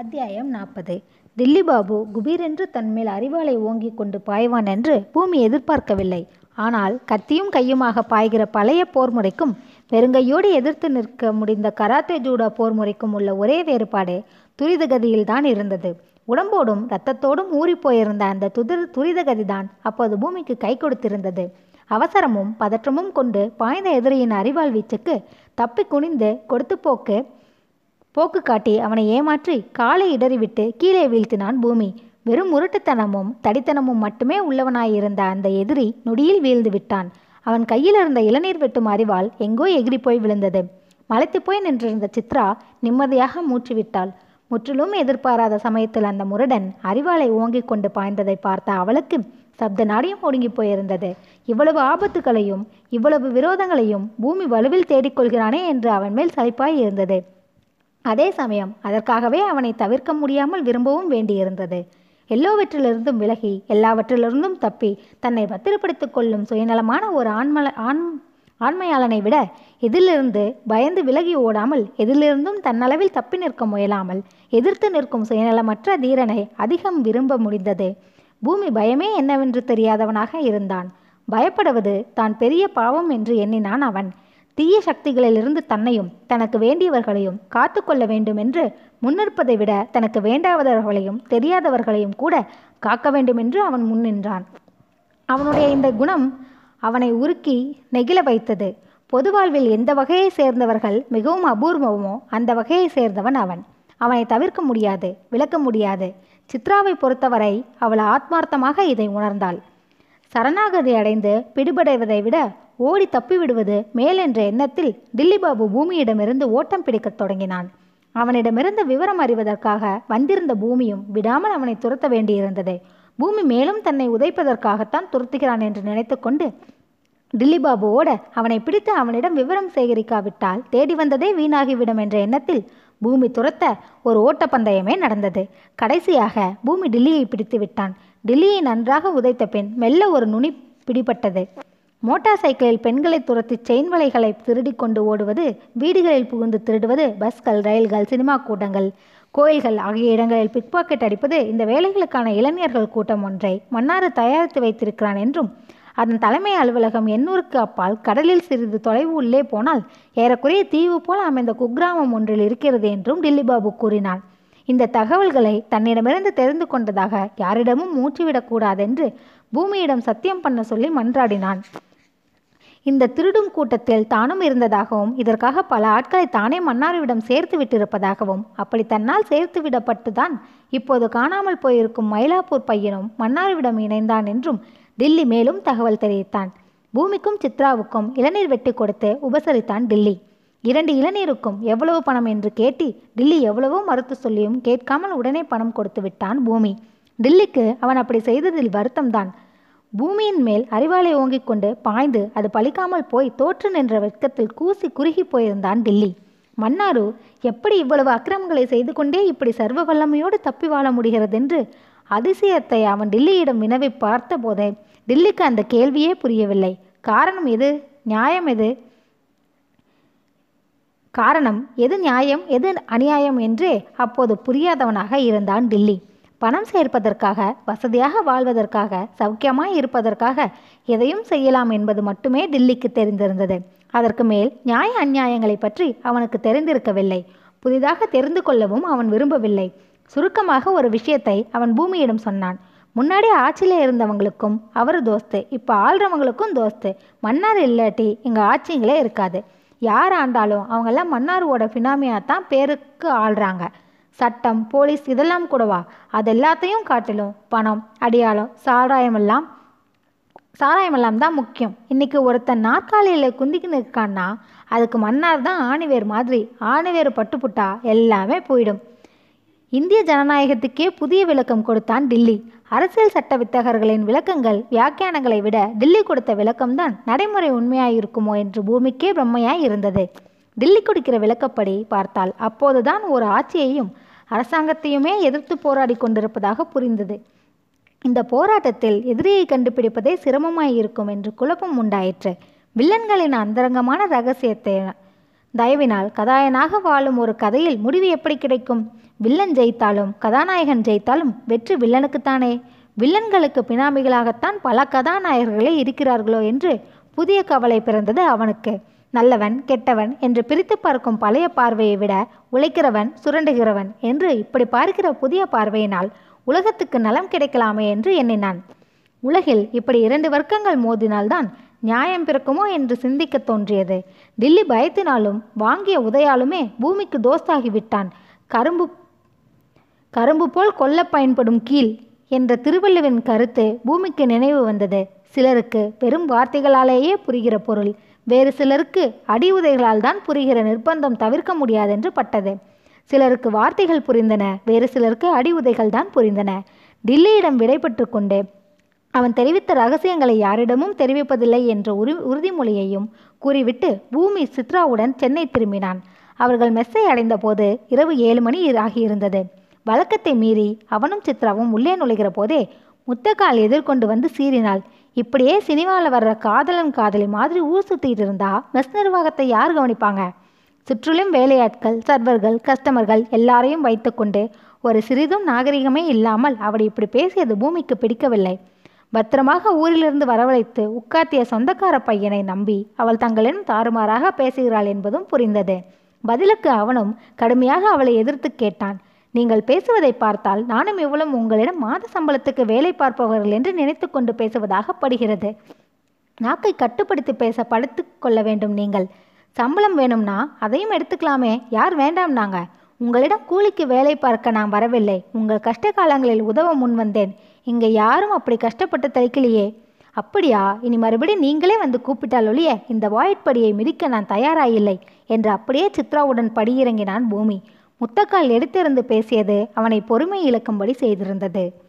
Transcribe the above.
அத்தியாயம் நாற்பது. தில்லி பாபு குபீரென்று தன்மேல் அரிவாளை ஓங்கிக் கொண்டு பாய்வான் என்று பூமி எதிர்பார்க்கவில்லை. ஆனால் கத்தியும் கையுமாக பாய்கிற பழைய போர் முறைக்கும் வெறுங்கையோடு எதிர்த்து நிற்க முடிந்த கராத்தே ஜூடா போர் முறைக்கும் உள்ள ஒரே வேறுபாடு துரிதகதியில்தான் இருந்தது. உடம்போடும் இரத்தத்தோடும் ஊறிப் போயிருந்த அந்த துதிர் துரிதகதிதான் அப்போது பூமிக்கு கை கொடுத்திருந்தது. அவசரமும் பதற்றமும் கொண்டு பாய்ந்த எதிரியின் அரிவாள் வீச்சுக்கு தப்பி குனிந்து கொடுத்து போக்கு போக்கு காட்டி அவனை ஏமாற்றி காலை இடறிவிட்டு கீழே வீழ்த்தினான் பூமி. வெறும் முரட்டுத்தனமும் தடித்தனமும் மட்டுமே உள்ளவனாயிருந்த அந்த எதிரி நொடியில் வீழ்ந்து விட்டான். அவன் கையில் இருந்த இளநீர் வெட்டும் அறிவால் எங்கோ எகிரி போய் விழுந்தது. மலைத்து போய் நின்றிருந்த சித்ரா நிம்மதியாக மூச்சுவிட்டாள் முற்றிலும் எதிர்பாராத சமயத்தில் அந்த முரடன் அறிவாளை ஓங்கிக் கொண்டு பாய்ந்ததை பார்த்த அவளுக்கு சப்த நாடியும் ஒடுங்கி போயிருந்தது. இவ்வளவு ஆபத்துகளையும் இவ்வளவு விரோதங்களையும் பூமி வலுவில் தேடிக்கொள்கிறானே என்று அவன் மேல் சலிப்பாய் இருந்தது. அதே சமயம் அதற்காகவே அவனை தவிர்க்க முடியாமல் விரும்பவும் வேண்டியிருந்தது. எல்லோவற்றிலிருந்தும் விலகி எல்லாவற்றிலிருந்தும் தப்பி தன்னை பத்திரப்படுத்திக் கொள்ளும் சுயநலமான ஒரு ஆண்மல ஆண் ஆண்மையாளனை விட எதிலிருந்து பயந்து விலகி ஓடாமல் எதிலிருந்தும் தன்னளவில் தப்பி நிற்க முயலாமல் எதிர்த்து நிற்கும் சுயநலமற்ற தீரனை அதிகம் விரும்ப முடிந்தது. பூமி பயமே என்னவென்று தெரியாதவனாக இருந்தான். பயப்படுவது தான் பெரிய பாவம் என்று எண்ணினான் அவன். தீய சக்திகளிலிருந்து தன்னையும் தனக்கு வேண்டியவர்களையும் காத்து கொள்ள வேண்டும் என்று முன்னிற்பதை விட தனக்கு வேண்டாதவர்களையும் தெரியாதவர்களையும் கூட காக்க வேண்டும் என்று அவன் முன்னின்றான் அவனுடைய இந்த குணம் அவனை உருக்கி நெகிழ வைத்தது. பொது வாழ்வில் எந்த வகையை சேர்ந்தவர்கள் மிகவும் அபூர்வமோ அந்த வகையை சேர்ந்தவன் அவன். அவனை தவிர்க்க முடியாது விளக்க முடியாது. சித்ராவை பொறுத்தவரை அவள் ஆத்மார்த்தமாக இதை உணர்ந்தாள். சரணாகதி அடைந்து பிடிபடைவதை விட ஓடி தப்பிவிடுவது மேல் என்ற எண்ணத்தில் டில்லிபாபு பூமியிடமிருந்து ஓட்டம் பிடிக்கத் தொடங்கினான். அவனிடமிருந்து விவரம் அறிவதற்காக வந்திருந்த பூமியும் விடாமல் அவனை துரத்த வேண்டியிருந்தது. பூமி மேலும் தன்னை உதைப்பதற்காகத்தான் துரத்துகிறான் என்று நினைத்துக்கொண்டு டில்லிபாபு ஓட அவனை பிடித்து அவனிடம் விவரம் சேகரிக்காவிட்டால் தேடி வந்ததே வீணாகிவிடும் என்ற எண்ணத்தில் பூமி துரத்த ஒரு ஓட்டப்பந்தயமே நடந்தது. கடைசியாக பூமி டில்லியை பிடித்து விட்டான் டில்லியை நன்றாக உதைத்த பின் மெல்ல ஒரு நுனி பிடிபட்டது. மோட்டார் சைக்கிளில் பெண்களை துரத்தி செயின் வலைகளை திருடி கொண்டு ஓடுவது வீடுகளில் புகுந்து திருடுவது பஸ்கள் ரயில்கள் சினிமா கூட்டங்கள் கோயில்கள் ஆகிய இடங்களில் பிக்பாக்கெட் அடிப்பது இந்த வேலைகளுக்கான இளைஞர்கள் கூட்டம் ஒன்றை மன்னாறு தயாரித்து வைத்திருக்கிறான் என்றும் அதன் தலைமை அலுவலகம் எண்ணூருக்கு அப்பால் கடலில் சிறிது தொலைவு உள்ளே போனால் ஏறக்குறைய தீவு போல அமைந்த குக்கிராமம் ஒன்றில் இருக்கிறது என்றும் டில்லி பாபு கூறினான். இந்த தகவல்களை தன்னிடமிருந்து தெரிந்து கொண்டதாக யாரிடமும் மூச்சுவிடக்கூடாதென்று பூமியிடம் சத்தியம் பண்ண சொல்லி மன்றாடினான். இந்த திருடும் கூட்டத்தில் தானும் இருந்ததாகவும் இதற்காக பல ஆட்களை தானே மன்னாருவிடம் சேர்த்து விட்டிருப்பதாகவும் அப்படி தன்னால் சேர்த்து விடப்பட்டுதான் இப்போது காணாமல் போயிருக்கும் மயிலாப்பூர் பையனும் மன்னாருவிடம் இணைந்தான் என்றும் டில்லி மேலும் தகவல் தெரிவித்தான். பூமிக்கும் சித்ராவுக்கும் இளநீர் வெட்டி கொடுத்து உபசரித்தான் டில்லி. இரண்டு இளநீருக்கும் எவ்வளவு பணம் என்று கேட்டி டில்லி எவ்வளவோ மறுத்து சொல்லியும் கேட்காமல் உடனே பணம் கொடுத்து விட்டான் பூமி. டில்லிக்கு அவன் அப்படி செய்ததில் வருத்தம்தான். பூமியின் மேல் அறிவாளை ஓங்கிக் கொண்டு பாய்ந்து அது பலிக்காமல் போய் தோற்று நின்ற வெட்கத்தில் கூசி குறுகி போயிருந்தான் டில்லி. மன்னாரு எப்படி இவ்வளவு அக்கிரமங்களை செய்து கொண்டே இப்படி சர்வ வல்லமையோடு தப்பி வாழ முடிகிறதென்று? அதிசயத்தை அவன் டில்லியிடம் வினவி பார்த்த போதே டில்லிக்கு அந்த கேள்வியே புரியவில்லை. காரணம் எது? நியாயம் எது? காரணம் எது நியாயம் எது அநியாயம்? என்றே அப்போது புரியாதவனாக இருந்தான் டில்லி. பணம் சேர்ப்பதற்காக வசதியாக வாழ்வதற்காக சௌக்கியமாய் இருப்பதற்காக எதையும் செய்யலாம் என்பது மட்டுமே டில்லிக்கு தெரிந்திருந்தது. அதற்கு மேல் நியாய அந்நியாயங்களை பற்றி அவனுக்கு தெரிந்திருக்கவில்லை. புதிதாக தெரிந்து கொள்ளவும் அவன் விரும்பவில்லை. சுருக்கமாக ஒரு விஷயத்தை அவன் பூமியிடம் சொன்னான். முன்னாடி ஆட்சியில் இருந்தவங்களுக்கும் அவர் தோஸ்து இப்போ ஆள்றவங்களுக்கும் தோஸ்து. மன்னார் இல்லாட்டி எங்கள் ஆட்சிங்களே இருக்காது. யார் ஆண்டாலும் அவங்கெல்லாம் மன்னாரோட ஃபினாமியாக தான் பேருக்கு ஆள்றாங்க. சட்டம் போலீஸ் இதெல்லாம் கூடவா? அது எல்லாத்தையும் காட்டிலும் பணம் அடையாளம் சாராயமெல்லாம் சாராயமெல்லாம் தான் முக்கியம். இன்னைக்கு ஒருத்தன் நாற்காலியில் குந்திக்கு நிற்கான்னா அதுக்கு மன்னார் தான் ஆணிவேர் மாதிரி ஆணிவேர் பட்டுப்புட்டா எல்லாமே போயிடும். இந்திய ஜனநாயகத்துக்கே புதிய விளக்கம் கொடுத்தான் டில்லி. அரசியல் சட்ட வித்தகர்களின் விளக்கங்கள் வியாக்கியானங்களை விட டில்லி கொடுத்த விளக்கம்தான் நடைமுறை உண்மையாயிருக்குமோ என்று பூமிக்கே பிரம்மையாய் இருந்தது. டில்லி கொடுக்கிற விளக்கப்படி பார்த்தால் அப்போதுதான் ஒரு ஆட்சியையும் அரசாங்கத்தையுமே எதிர்த்து போராடி கொண்டிருப்பதாக புரிந்தது. இந்த போராட்டத்தில் எதிரியை கண்டுபிடிப்பதே சிரமமாயிருக்கும் என்று குழப்பம் உண்டாயிற்று. வில்லன்களின் அந்தரங்கமான ரகசியத்தை தயவினால் கதாயனாக வாழும் ஒரு கதையில் முடிவு எப்படி கிடைக்கும்? வில்லன் ஜெயித்தாலும் கதாநாயகன் ஜெயித்தாலும் வெற்றி வில்லனுக்குத்தானே? வில்லன்களுக்கு பினாமிகளாகத்தான் பல கதாநாயகர்களே இருக்கிறார்களோ என்று புதிய கவலை பிறந்தது அவனுக்கு. நல்லவன் கெட்டவன் என்று பிரித்து பார்க்கும் பழைய பார்வையை விட உழைக்கிறவன் சுரண்டுகிறவன் என்று இப்படி பார்க்கிற புதிய பார்வையினால் உலகத்துக்கு நலம் கிடைக்கலாமே என்று எண்ணினான். உலகில் இப்படி இரண்டு வர்க்கங்கள் மோதினால்தான் நியாயம் பிறக்குமோ என்று சிந்திக்க தோன்றியது. டில்லி பயத்தினாலும் வாங்கிய உதயாலுமே பூமிக்கு தோஸ்தாகி விட்டான் கரும்பு கரும்பு போல் கொல்ல பயன்படும் கீழ் என்ற திருவள்ளுவின் கருத்து பூமிக்கு நினைவு வந்தது. சிலருக்கு பெரும் வார்த்தைகளாலேயே புரிகிற பொருள் வேறு சிலருக்கு அடி உதைகளால் தான் புரிகிற நிர்பந்தம் தவிர்க்க முடியாதென்று பட்டது. சிலருக்கு வார்த்தைகள் புரிந்தன வேறு சிலருக்கு அடி உதைகள் தான் புரிந்தன. டில்லியிடம் விடைபெற்று கொண்டு அவன் தெரிவித்த ரகசியங்களை யாரிடமும் தெரிவிப்பதில்லை என்ற உறு உறுதிமொழியையும் கூறிவிட்டு பூமி சித்ராவுடன் சென்னை திரும்பினான். அவர்கள் மெஸ்ஸை அடைந்தபோது இரவு ஏழு மணி ஆகியிருந்தது. வழக்கத்தை மீறி அவனும் சித்ராவும் உள்ளே நுழைகிற போதே முத்தக்கால் எதிர்கொண்டு வந்து சீறினாள். இப்படியே சினிமாவில் வர்ற காதலன் காதலி மாதிரி ஊர் சுற்றிட்டு இருந்தா மெஸ் நிர்வாகத்தை யார் கவனிப்பாங்க? சுற்றிலும் வேலையாட்கள் சர்வர்கள் கஸ்டமர்கள் எல்லாரையும் வைத்துக்கொண்டு ஒரு சிறிதும் நாகரிகமே இல்லாமல் அவள் இப்படி பேசியது பூமிக்கு பிடிக்கவில்லை. பத்திரமாக ஊரிலிருந்து வரவழைத்து உட்காத்திய சொந்தக்கார பையனை நம்பி அவள் தங்களிடம் தாறுமாறாக பேசுகிறாள் என்பதும் புரிந்தது. பதிலுக்கு அவனும் கடுமையாக அவளை எதிர்த்து கேட்டான். நீங்கள் பேசுவதை பார்த்தால் நானும் இவ்வளவு உங்களிடம் மாத சம்பளத்துக்கு வேலை பார்ப்பவர்கள் என்று நினைத்து கொண்டு பேசுவதாக படுகிறது. நாக்கை கட்டுப்படுத்தி பேச படுத்து கொள்ள வேண்டும் நீங்கள். சம்பளம் வேணும்னா அதையும் எடுத்துக்கலாமே. யார் வேண்டாம் நாங்க உங்களிடம் கூலிக்கு வேலை பார்க்க நான் வரவில்லை. உங்கள் கஷ்ட காலங்களில் உதவ முன் வந்தேன். இங்கே யாரும் அப்படி கஷ்டப்பட்டு தளிக்கலையே அப்படியா? இனி மறுபடியும் நீங்களே வந்து கூப்பிட்டால் ஒழிய இந்த வாயிற்படியை மிதிக்க நான் தயாராயில்லை என்று அப்படியே சித்ராவுடன் படியிறங்கினான் பூமி. முத்தக்கால் எடுத்திருந்து பேசியது அவனை பொறுமை இழக்கும்படி செய்திருந்தது.